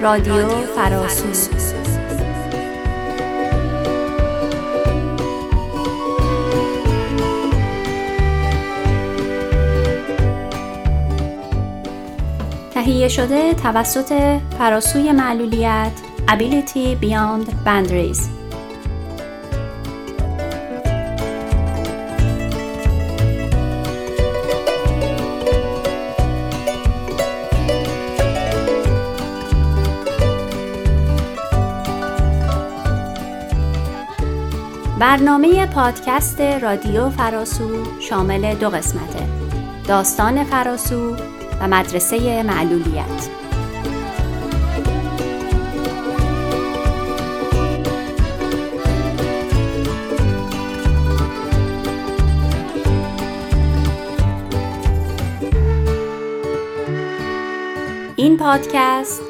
رادیو فراسو تهیه شده توسط فراسوی معلولیت Ability Beyond Boundaries برنامه پادکست رادیو فراسو شامل دو قسمته. داستان فراسو و مدرسه معلولیت. این پادکست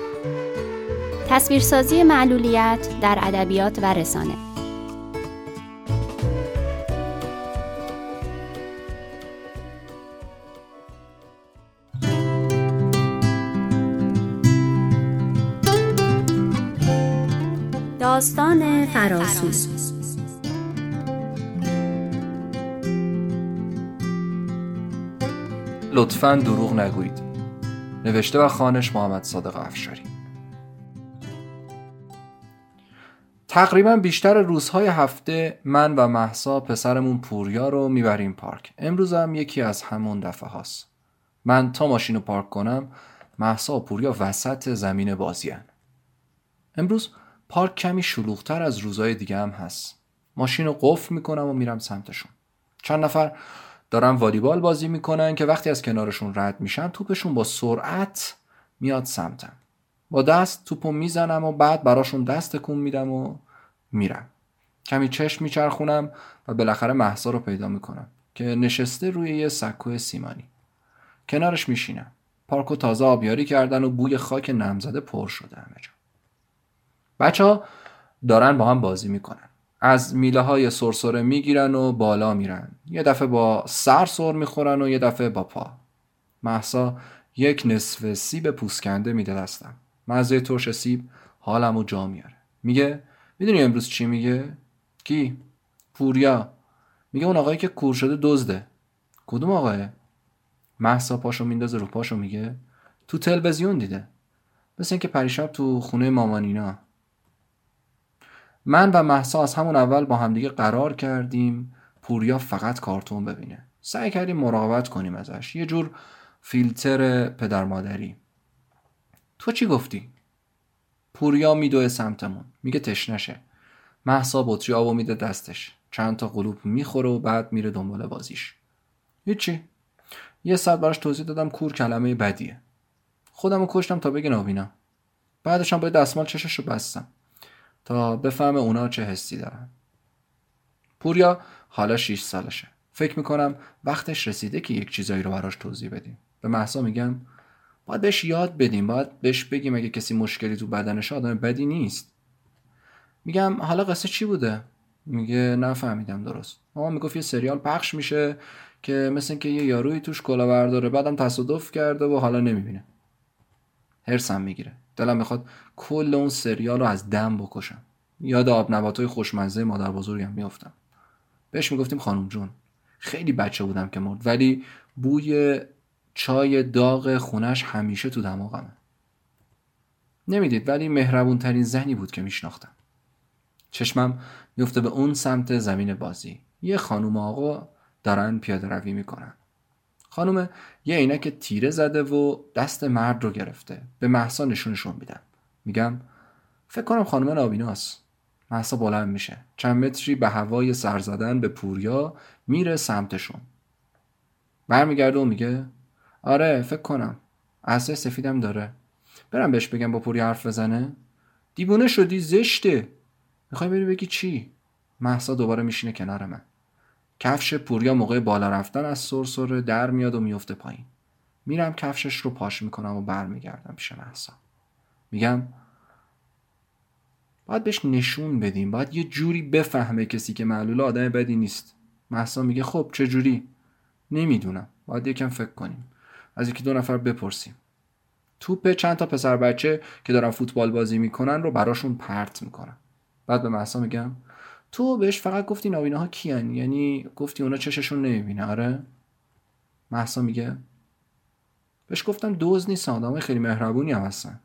تصویرسازی معلولیت در ادبیات و رسانه. داستان فراسو. لطفا دروغ نگویید. نوشته و خانش محمد صادق افشاری. تقریبا بیشتر روزهای هفته من و محسا پسرمون پوریا رو می‌بریم پارک. امروز هم یکی از همون دفعه هاست. من تا ماشین رو پارک کنم محسا و پوریا وسط زمین بازیان امروز پارک کمی شلوغتر از روزهای دیگه هم هست. ماشین رو قفل می‌کنم و میرم سمتشون. چند نفر دارن والیبال بازی می‌کنن که وقتی از کنارشون رد میشن توپشون با سرعت میاد سمتم. با دست توپو می‌زنم و بعد براشون دست تکون میدم و میرم. کمی چشم میچرخونم و بالاخره محسا رو پیدا می‌کنم که نشسته روی یه سکو سیمانی. کنارش میشینم. پارکو تازه آبیاری کردن و بوی خاک نمزده پر شده همه جا. بچه ها دارن با هم بازی می‌کنن. از میله های سرسره می‌گیرن و بالا میرن. یه دفعه با سر سر می‌خورن و یه دفعه با پا. محسا یک نصف سیب پوسکنده میده دستم. مزه ترش سیب حالم و جا میاره. میگه می‌دونی امروز چی میگه؟ کی؟ پوریا. میگه اون آقایی که کور شده دزده. کدوم آقاه؟ محسا پاشو میندازه رو پاشو میگه تو تلویزیون دیده. مثل اینکه پریشب تو خونه مامانینا من و محسا از همون اول با همدیگه قرار کردیم پوریا فقط کارتون ببینه. سعی کردیم مراقبت کنیم ازش. یه جور فیلتر پدر مادری. تو چی گفتی؟ پوریا میدوه سمتمون. میگه تشنشه. محسا بطری آبو میده دستش. چند تا قلوب می‌خوره و بعد میره دنبال بازیش. هیچی. یه ساعت براش توضیح دادم کور کلمه بدیه. خودمو کشتم تا بگه نابینا. بعدش هم با دستمال چشش رو بستم. تا بفهمه اونا چه حسی دارن. پوریا حالا 6 سالشه. فکر می‌کنم وقتش رسیده که یک چیزایی رو براش توضیح بدیم. به محسا میگم باید بهش یاد بدیم. باید بهش بگیم اگه کسی مشکلی تو بدنش آدم بدی نیست. میگم حالا قصه چی بوده؟ میگه نفهمیدم درست. ماما می‌گفت یه سریال پخش میشه که مثل که یه یاروی توش کلا برداره بعدم تصادف کرده و حالا نمی‌بینه. هرسم می‌گیره. دلم می‌خواد کل اون سریال رو از دم بکشم. یاد آب نباتای خوشمزه مادر بزرگم میافتم. بهش می‌گفتیم خانم جون. خیلی بچه بودم که مرد ولی بوی چای داغ خونش همیشه تو دماغمه. نمی‌دید ولی مهربون ترین زنی بود که میشناختم. چشمم میفته به اون سمت زمین بازی. یه خانوم آقا دارن پیاده روی می‌کنن. خانم یه عینک تیره زده و دست مرد رو گرفته. به محسا نشونشون میدم. میگم فکر کنم خانم نابیناست. محسا بلند میشه. چند متری به هوای سر زدن به پوریا میره سمتشون. برمیگرده و میگه آره فکر کنم. عصای سفیدم داره. برم بهش بگم با پوریا حرف بزنه. دیوونه شدی زشته. می‌خوای بری بگی چی؟ محسا دوباره میشینه کنار من. کفش پوریا موقع بالا رفتن از سرسره در میاد و میفته پایین. میرم کفشش رو پاش می‌کنم و برمیگردم پیش محسا میگم باید بهش نشون بدیم باید یه جوری بفهمه کسی که معلول آدم بدی نیست. محسا میگه خب چه جوری؟ نمی‌دونم. باید یکم فکر کنیم. از یکی دو نفر بپرسیم. توپ چند تا پسر بچه که دارن فوتبال بازی می‌کنن رو براشون پرت می‌کنن بعد به محسا میگم تو بهش فقط گفتی نابینه ها کیان؟ یعنی گفتی اونا چششون نمی‌بینه؟ آره. محسا میگه. بهش گفتم دوز نیست آدم خیلی مهربونی هم هستن.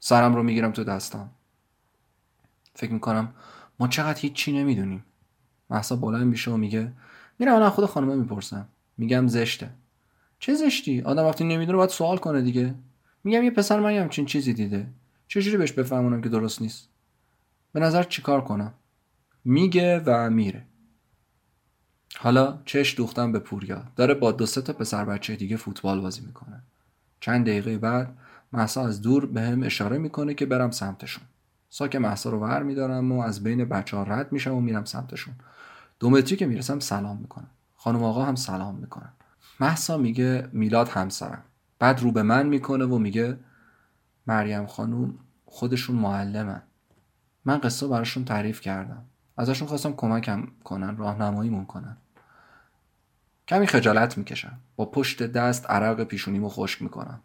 سرم رو می‌گیرم تو دستم فکر می‌کنم ما چقدر هیچی نمی‌دونیم. محسا بلند میشه و میگه میرم الان خود خانمه می‌پرسم. میگم زشته. چه زشتی؟ آدم وقتی نمی‌دونه باید سوال کنه دیگه. میگم یه پسر من همچین چیزی دیده. چجوری بهش بفهمونم که درست نیست؟ به نظر چیکار کنم؟ میگه و میره. حالا چش دوختم به پوریا. داره با دو سه تا پسر بچه دیگه فوتبال بازی می‌کنه. چند دقیقه بعد محسا از دور به هم اشاره می‌کنه که برم سمتشون. ساک محسا رو ور میدارم و از بین بچه ها رد میشم و میرم سمتشون. دو متری که می‌رسم سلام می‌کنم خانم آقا هم سلام می‌کنن. محسا میگه میلاد همسرم. بعد رو به من می‌کنه و میگه مریم خانوم خودشون معلمن. من قصه براشون تعریف کردم. ازشون خواستم کمکم کنن راهنماییمون کنن. کمی خجالت می‌کشم. با پشت دست عرق پیشونیمو خشک می‌کنم.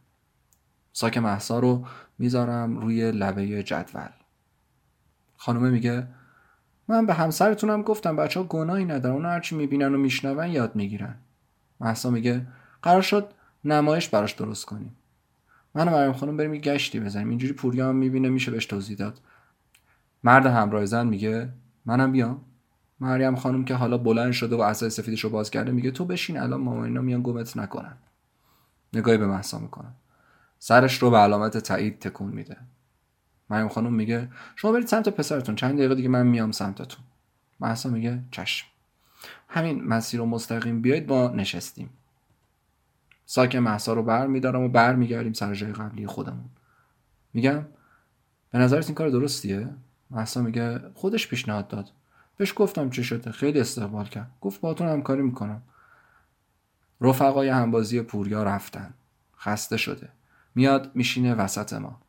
ساک محسا رو می‌ذارم روی لبه جدول. خانومه میگه من به همسرتونم گفتم بچه ها گناهی ندارن اون هرچی می‌بینن و میشنون یاد می‌گیرن. محسا میگه قرار شد نمایش براش درست کنیم. من و مریم خانم بریم گشتی بزنیم. اینجوری پوریا هم می‌بینه میشه بهش توضیح داد. مرد همراه زن میگه منم بیام. مریم خانم که حالا بلند شده و عصای سفیدش رو باز کرده میگه تو بشین الان مامانینا میان گمت نکنن. نگاهی به محسا می‌کنن سرش رو به علامت تایید تکون میده. مریم خانم میگه شما برید سمت پسرتون چند دقیقه دیگه من میام سمتتون. محسا میگه چشم. همین مسیر رو مستقیم بیاید ما نشستیم. ساک محسا رو بر میدارم و بر میگردیم سر جای قبلی خودمون. میگم به نظرت این کار درستیه؟ محسا میگه خودش پیشنهاد داد. بهش گفتم چی شده. خیلی استقبال کرد. گفت باهاتون همکاری می‌کنم. رفقای همبازی پوریا رفتن. خسته شده. میاد میشینه وسط ما.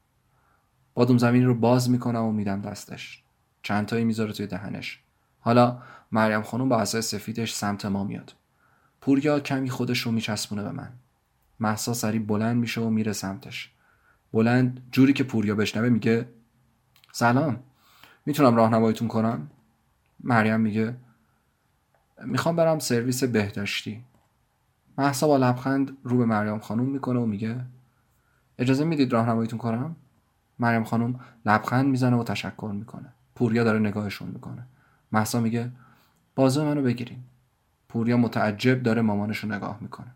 بادوم زمین رو باز می‌کنم و میدم دستش. چند تایی می‌ذاره توی دهنش. حالا مریم خانم با عصای سفیدش سمت ما میاد. پوریا کمی خودش رو میچسبونه به من. محسا سری بلند میشه و میره سمتش. بلند جوری که پوریا بشنوه میگه سلام. می‌تونم راهنماییتون کنم؟ مریم میگه می‌خوام برم سرویس بهداشتی. محسا با لبخند رو به مریم خانم می‌کنه و میگه اجازه می‌دید راهنماییتون کنم؟ مریم خانم لبخند می‌زنه و تشکر می‌کنه. پوریا داره نگاهشون می‌کنه. محسا میگه بازو منو بگیرین. پوریا متعجب داره مامانش رو نگاه می‌کنه.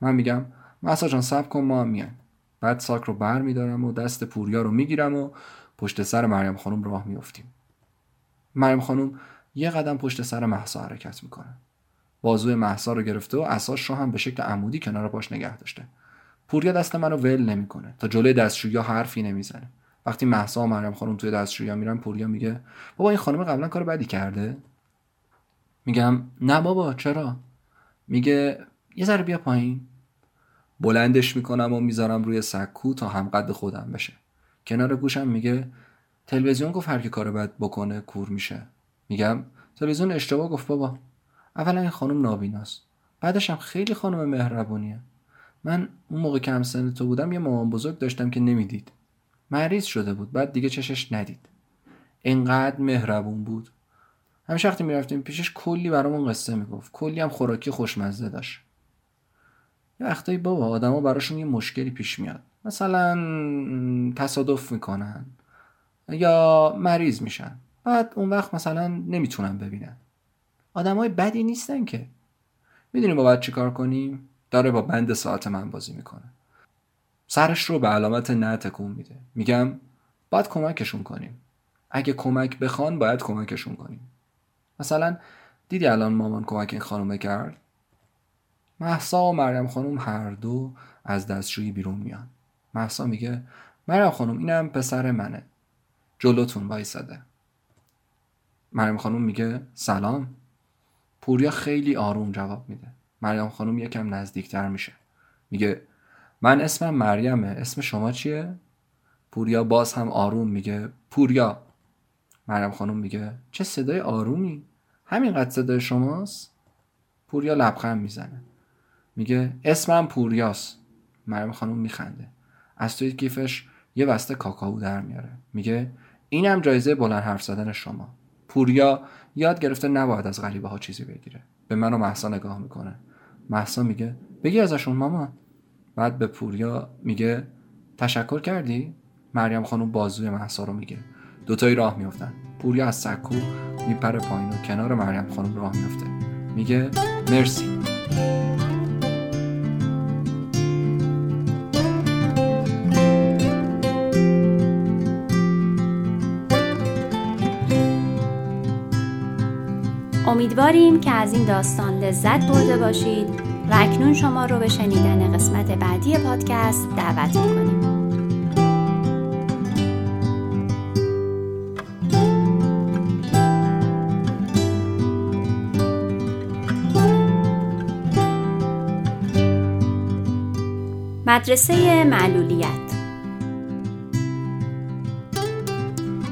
من میگم محسا جان سب کن ما میایم. بعد ساک رو بر میدارم و دست پوریا رو می‌گیرم و پشت سر مریم خانم راه میفتیم مریم خانم یه قدم پشت سر محسا حرکت می‌کنه. بازوی محسا رو گرفته و اساش رو هم به شکل عمودی کنار پاش نگه داشته. پوریا دست منو ول نمی‌کنه. تا جلوی دستشویی حرفی نمی‌زنه. وقتی محسا و مریم خانم توی دستشویی میرن پوریا میگه بابا این خانم قبلا کار بدی کرده؟ میگم نه بابا چرا؟ میگه یه ذره بیا پایین. بلندش می‌کنم و می‌ذارم روی سکو تا همقد خودم بشه. کنار گوشم میگه تلویزیون گفت هر کی کار بد بکنه کور میشه. میگم تلویزیون اشتباه گفت بابا. اولا این خانم نابیناست. بعدش هم خیلی خانم مهربونیه. من اون موقع که همسن تو بودم یه مامان بزرگ داشتم که نمی‌دید. مریض شده بود. بعد دیگه چشش ندید. انقدر مهربون بود. همیشه وقتی می‌رفتیم پیشش کلی برامون قصه می‌گفت. کلی هم خوراکی خوشمزه داشت. یه وقتایی بابا آدما براشون یه مشکلی پیش میاد. مثلا تصادف می‌کنن یا مریض میشن. بعد اون وقت مثلا نمی‌تونن ببینن. آدمای بدی نیستن که. می‌دونیم با باید چیکار کنیم؟ داره با بند ساعت من بازی می‌کنه. سرش رو به علامت نه تکون میده. میگم باید کمکشون کنیم. اگه کمک بخوان باید کمکشون کنیم. مثلا دیدی الان مامان کمک این خانومه کرد؟ محسا و مریم خانوم هر دو از دستشویی بیرون میان. محسا میگه مریم خانوم اینم پسر منه. جلوتون وایساده. مریم خانوم میگه سلام. پوریا خیلی آروم جواب میده. مریم خانوم یکم نزدیکتر میشه. میگه من اسمم مریمه. اسم شما چیه؟ پوریا باز هم آروم میگه پوریا. مریم خانوم میگه چه صدای آرومی؟ همینقدر صدای شماست؟ پوریا لبخند می‌زنه. میگه اسمم پوریاست. مریم خانوم میخنده. از توی کیفش یه بسته کاکائو در میاره. میگه اینم جایزه بلند حرف زدن شما. پوریا یاد گرفته نباید از غریبه ها چیزی بگیره. به من و محسا نگاه می‌کنه. محسا میگه بگی ازشون ماما. بعد به پوریا میگه تشکر کردی؟ مریم خانم بازوی محسا رو میگه. دوتایی راه میفتن پوریا از سکو میپره پایین و کنار مریم خانم راه میفته میگه مرسی. امیدواریم که از این داستان لذت برده باشید و اکنون شما رو به شنیدن قسمت بعدی پادکست دعوت می‌کنیم. مدرسه معلولیت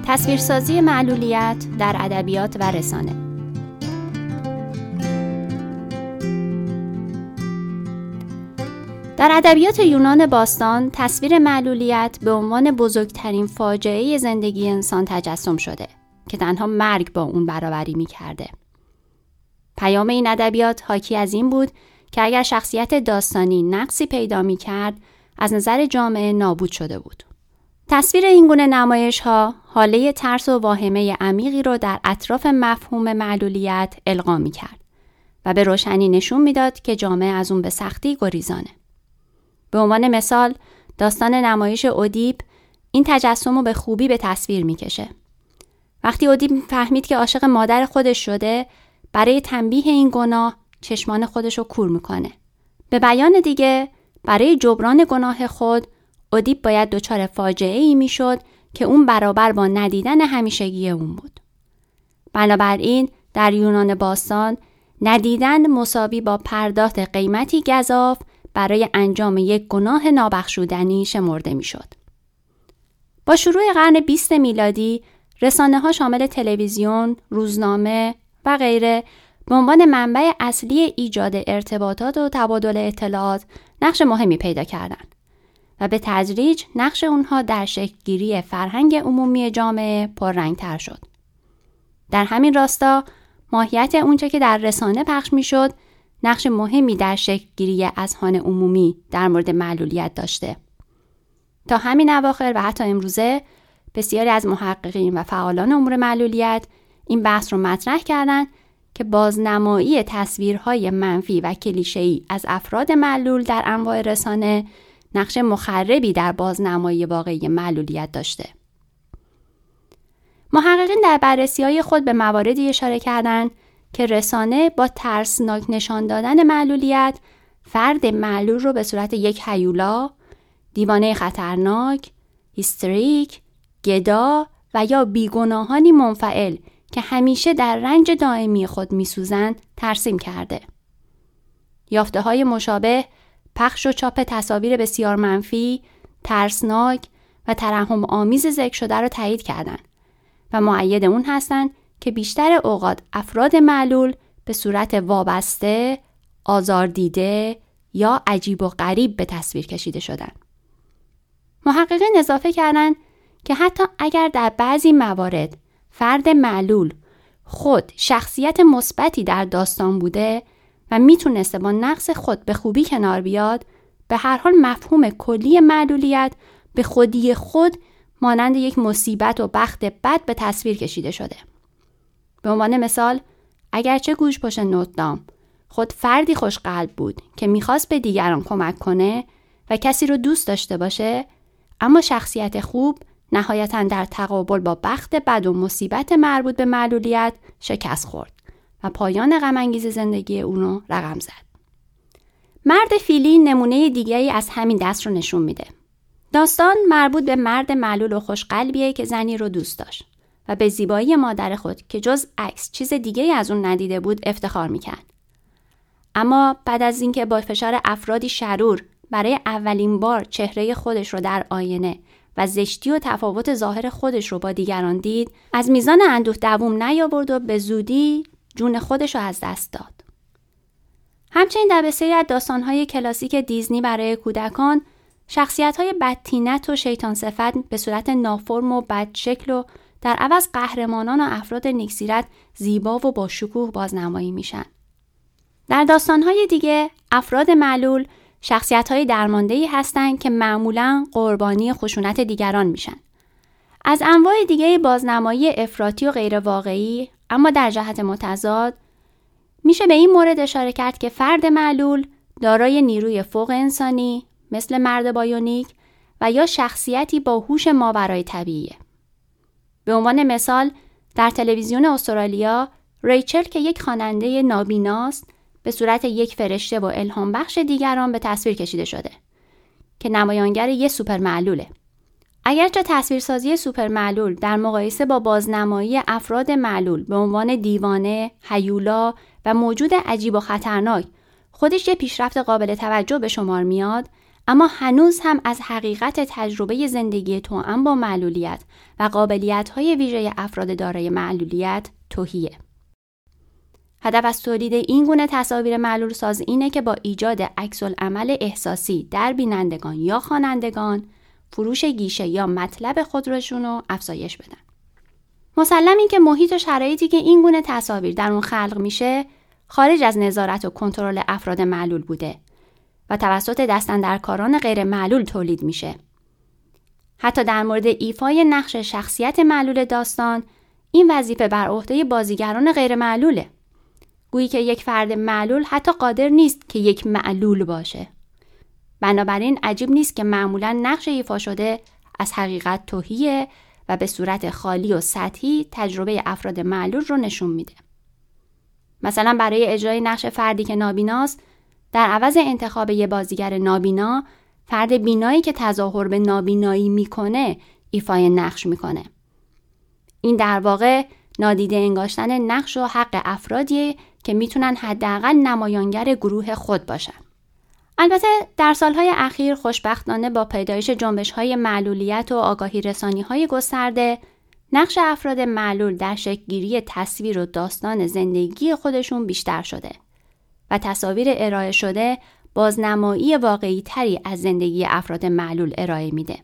تصویرسازی معلولیت در ادبیات و رسانه در ادبیات یونان باستان تصویر معلولیت به عنوان بزرگترین فاجعه زندگی انسان تجسم شده که تنها مرگ با اون برابری می کرده. پیام این ادبیات حاکی از این بود که اگر شخصیت داستانی نقصی پیدا می کرد از نظر جامعه نابود شده بود. تصویر این گونه نمایش ها حاله ترس و واهمه عمیقی رو در اطراف مفهوم معلولیت القا می کرد و به روشنی نشون می‌داد که جامعه از اون به سختی گریزانه. به عنوان مثال داستان نمایش اودیب این تجسم رو به خوبی به تصویر می‌کشه. وقتی اودیب فهمید که عاشق مادر خودش شده برای تنبیه این گناه چشمان خودش رو کور می‌کنه. به بیان دیگه برای جبران گناه خود اودیب باید دچار فاجعه ای می‌شد که اون برابر با ندیدن همیشگی اون بود. بنابراین در یونان باستان ندیدن مساوی با پرداخت قیمتی گذاف برای انجام یک گناه نابخشودنی شمرده می‌شد. با شروع قرن 20 میلادی رسانه ها شامل تلویزیون، روزنامه و غیره به عنوان منبع اصلی ایجاد ارتباطات و تبادل اطلاعات نقش مهمی پیدا کردند و به تدریج نقش اونها در شکلگیری فرهنگ عمومی جامعه پررنگتر شد. در همین راستا ماهیت اونچه که در رسانه پخش می‌شد نقش مهمی در شکلگیری اذهان عمومی در مورد معلولیت داشته. تا همین اواخر و حتی امروزه بسیاری از محققین و فعالان امور معلولیت این بحث رو مطرح کردند که بازنمایی تصویرهای منفی و کلیشه‌ای از افراد معلول در انواع رسانه نقش مخربی در بازنمایی واقعی معلولیت داشته. محققین در بررسی های خود به مواردی اشاره کردند که رسانه با ترسناک نشان دادن معلولیت فرد معلول رو به صورت یک هیولا، دیوانه خطرناک، هیستریک، گدا و یا بیگناهانی منفعل که همیشه در رنج دائمی خود میسوزند ترسیم کرده. یافته های مشابه پخش و چاپ تصاویر بسیار منفی، ترسناک و ترحم آمیز ذکر شده را تایید کردند و معید اون هستند که بیشتر اوقات افراد معلول به صورت وابسته، آزاردیده یا عجیب و غریب به تصویر کشیده شدند. محققین اضافه کردند که حتی اگر در بعضی موارد فرد معلول خود شخصیت مثبتی در داستان بوده و می‌تونسته با نقص خود به خوبی کنار بیاد به هر حال مفهوم کلی معلولیت به خودی خود مانند یک مصیبت و بخت بد به تصویر کشیده شده. به عنوان مثال اگرچه گوش پشت نوتدام خود فردی خوشقلب بود که می‌خواست به دیگران کمک کنه و کسی رو دوست داشته باشه اما شخصیت خوب نهایتا در تقابل با بخت بد و مصیبت مربوط به معلولیت شکست خورد و پایان غمانگیز زندگی اونو رقم زد. مرد فیلی نمونه دیگری از همین دست رو نشون میده. داستان مربوط به مرد معلول و خوشقلبیه که زنی رو دوست داشت و به زیبایی مادر خود که جز عکس چیز دیگه از اون ندیده بود افتخار می‌کرد. اما بعد از اینکه با فشار افرادی شرور برای اولین بار چهره خودش رو در آینه و زشتی و تفاوت ظاهر خودش رو با دیگران دید از میزان اندوه دووم نیاورد و به زودی جون خودش رو از دست داد. همچنین در بسیاری از داستانهای کلاسیک دیزنی برای کودکان شخصیت های بدتینت و شیطان صفت به صورت نافرم و بدشکل و در عوض قهرمانان و افراد نیکسیرت زیبا و با شکوه بازنمایی میشن. در داستانهای دیگه افراد معلول شخصیت های درمانده هستند که معمولا قربانی خشونت دیگران میشن. از انواع دیگه بازنمایی افراطی و غیر واقعی اما در جهت متضاد میشه به این مورد اشاره کرد که فرد معلول دارای نیروی فوق انسانی مثل مرد بایونیک و یا شخصیتی با هوش ماورای طبیعیه. به عنوان مثال در تلویزیون استرالیا ریچل که یک خواننده نابیناست به صورت یک فرشته و الهام بخش دیگران به تصویر کشیده شده که نمایانگر یه سوپر معلوله. اگرچه تصویرسازی سوپر معلول در مقایسه با بازنمایی افراد معلول به عنوان دیوانه، هیولا و موجود عجیب و خطرناک خودش یه پیشرفت قابل توجه به شمار میاد اما هنوز هم از حقیقت تجربه زندگی توأم با معلولیت و قابلیت های ویژه افراد دارای معلولیت توهیه. هدف از تولید این گونه تصاویر معلول ساز اینه که با ایجاد عکس عمل احساسی در بینندگان یا خوانندگان فروش گیشه یا مطلب خودروشون رو افزایش بدن. مسلم این که محیط و شرایطی که این گونه تصاویر در اون خلق میشه خارج از نظارت و کنترل افراد معلول بوده و توسط دستندرکاران غیر معلول تولید میشه. حتی در مورد ایفای نقش شخصیت معلول داستان این وظیفه بر عهده بازیگران غیر معلوله. گویی که یک فرد معلول حتی قادر نیست که یک معلول باشه. بنابراین عجیب نیست که معمولا نقش ایفا شده از حقیقت توهیه و به صورت خالی و سطحی تجربه افراد معلول رو نشون میده. مثلا برای اجرای نقش فردی که نابیناست در عوض انتخاب یه بازیگر نابینا فرد بینایی که تظاهر به نابینایی می‌کنه ایفای نقش می‌کنه. این در واقع نادیده انگاشتن نقش و حق افرادیه که می‌تونن حداقل نمایانگر گروه خود باشن. البته در سالهای اخیر خوشبختانه با پیدایش جنبش های معلولیت و آگاهی رسانی های گسترده نقش افراد معلول در شکلگیری تصویر و داستان زندگی خودشون بیشتر شده و تصاویر ارائه شده بازنمایی واقعی تری از زندگی افراد معلول ارائه میده.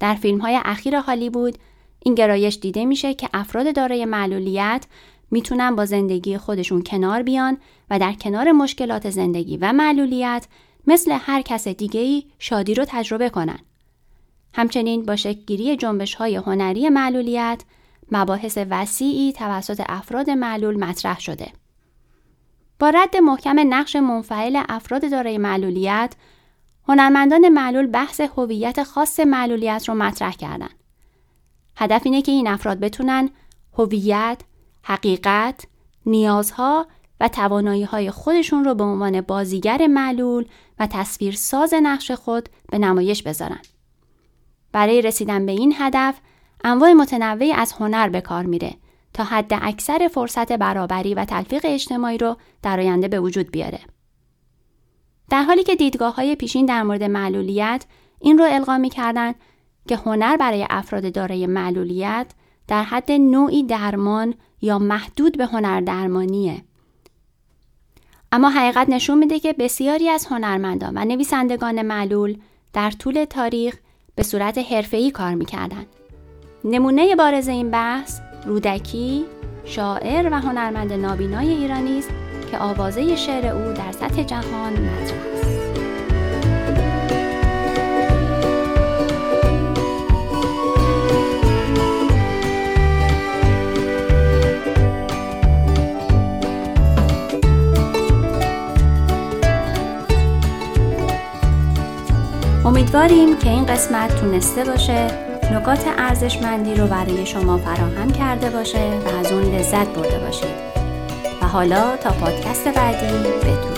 در فیلم های اخیر هالیوود این گرایش دیده میشه که افراد دارای معلولیت می‌تونن با زندگی خودشون کنار بیان و در کنار مشکلات زندگی و معلولیت مثل هر کس دیگه‌ای شادی رو تجربه کنن. همچنین با شکلگیری جنبش های هنری معلولیت مباحث وسیعی توسط افراد معلول مطرح شده. با رد محکم نقش منفعل افراد دارای معلولیت، هنرمندان معلول بحث هویت خاص معلولیت رو مطرح کردند. هدف اینه که این افراد بتونن هویت، حقیقت، نیازها و توانایی های خودشون رو به عنوان بازیگر معلول و تصویر ساز نقش خود به نمایش بذارن. برای رسیدن به این هدف انواع متنوعی از هنر به کار میره تا حد اکثر فرصت برابری و تلفیق اجتماعی رو در آینده به وجود بیاره. در حالی که دیدگاه های پیشین در مورد معلولیت این رو القا می‌کردن که هنر برای افراد دارای معلولیت در حد نوعی درمان یا محدود به هنر درمانیه. اما حقیقت نشون میده که بسیاری از هنرمندان و نویسندگان معلول در طول تاریخ به صورت حرفه‌ای کار می‌کردند. نمونه بارز این بحث رودکی، شاعر و هنرمند نابینای ایرانی است که آوازه شعر او در سطح جهان مطرح است. امیدواریم که این قسمت تونسته باشه نکات ارزشمندی رو برای شما فراهم کرده باشه و از اون لذت برده باشید. و حالا تا پادکست بعدی بدرود.